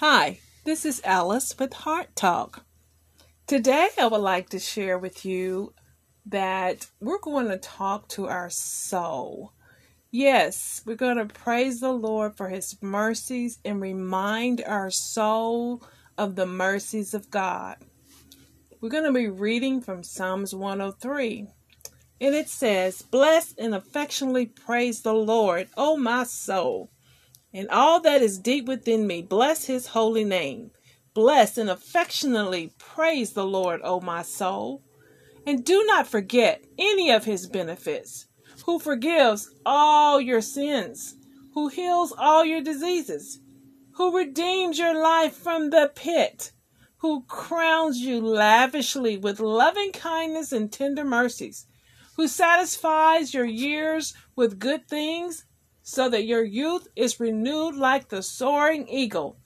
Hi, this is Alice with Heart Talk. Today I would like to share with you that we're going to talk to our soul. Yes, we're going to praise the Lord for his mercies and remind our soul of the mercies of God. We're going to be reading from Psalms 103. And it says, Bless and affectionately praise the Lord, O my soul and all that is deep within me. Bless his holy name. Bless and affectionately praise the Lord, O my soul. And do not forget any of his benefits, who forgives all your sins, who heals all your diseases, who redeems your life from the pit, who crowns you lavishly with loving kindness and tender mercies, who satisfies your years with good things so that your youth is renewed like the soaring eagle.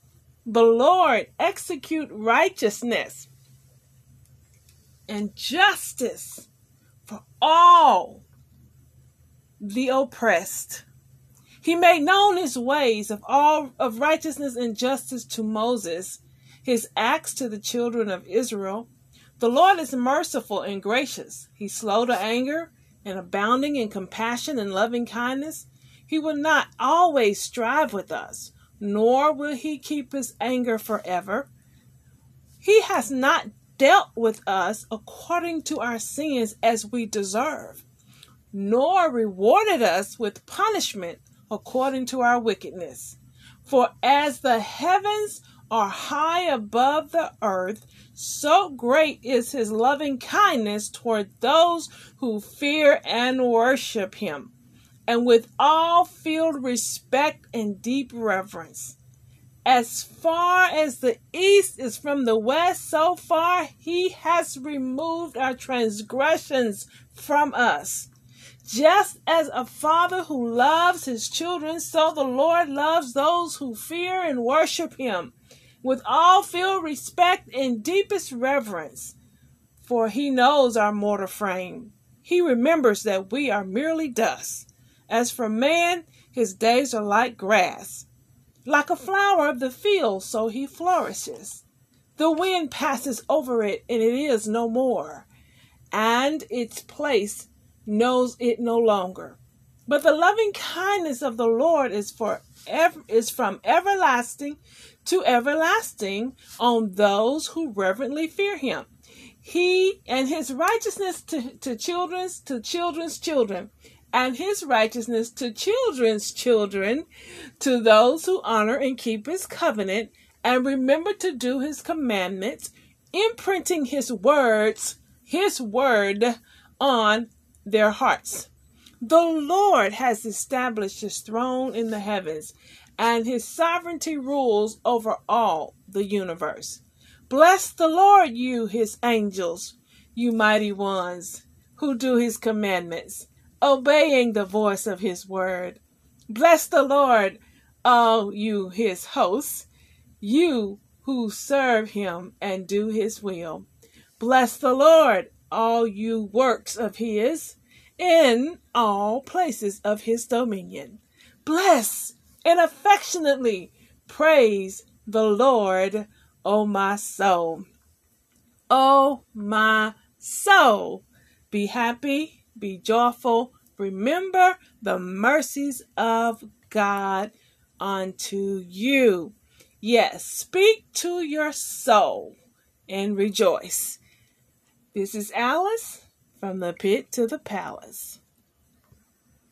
The Lord execute righteousness and justice for all the oppressed. He made known his ways of all of righteousness and justice to Moses, his acts to the children of Israel. The Lord is merciful and gracious. He's slow to anger and abounding in compassion and loving kindness. He will not always strive with us, nor will he keep his anger forever. He has not dealt with us according to our sins as we deserve, nor rewarded us with punishment according to our wickedness. For as the heavens are high above the earth, so great is his loving kindness toward those who fear and worship him and with all filled respect and deep reverence. As far as the east is from the west, so far he has removed our transgressions from us. Just as a father who loves his children, so the Lord loves those who fear and worship him with all filled respect and deepest reverence. For he knows our mortal frame. He remembers that we are merely dust. As for man, his days are like grass. Like a flower of the field, so he flourishes. The wind passes over it, and it is no more, and its place knows it no longer. But the loving kindness of the Lord is for ever, is from everlasting to everlasting on those who reverently fear him. He and his righteousness to, to children's to children's children and his righteousness to children's children, to those who honor and keep his covenant and remember to do his commandments, imprinting his words, his word on their hearts. The Lord has established his throne in the heavens, and his sovereignty rules over all the universe. Bless the Lord, you his angels, you mighty ones who do his commandments obeying the voice of his word. Bless the Lord, all you his hosts, you who serve him and do his will. Bless the Lord, all you works of his, in all places of his dominion. Bless and affectionately praise the Lord, O my soul. O my soul, be happy be joyful. Remember the mercies of God unto you. Yes, speak to your soul and rejoice. This is Alice from the pit to the palace.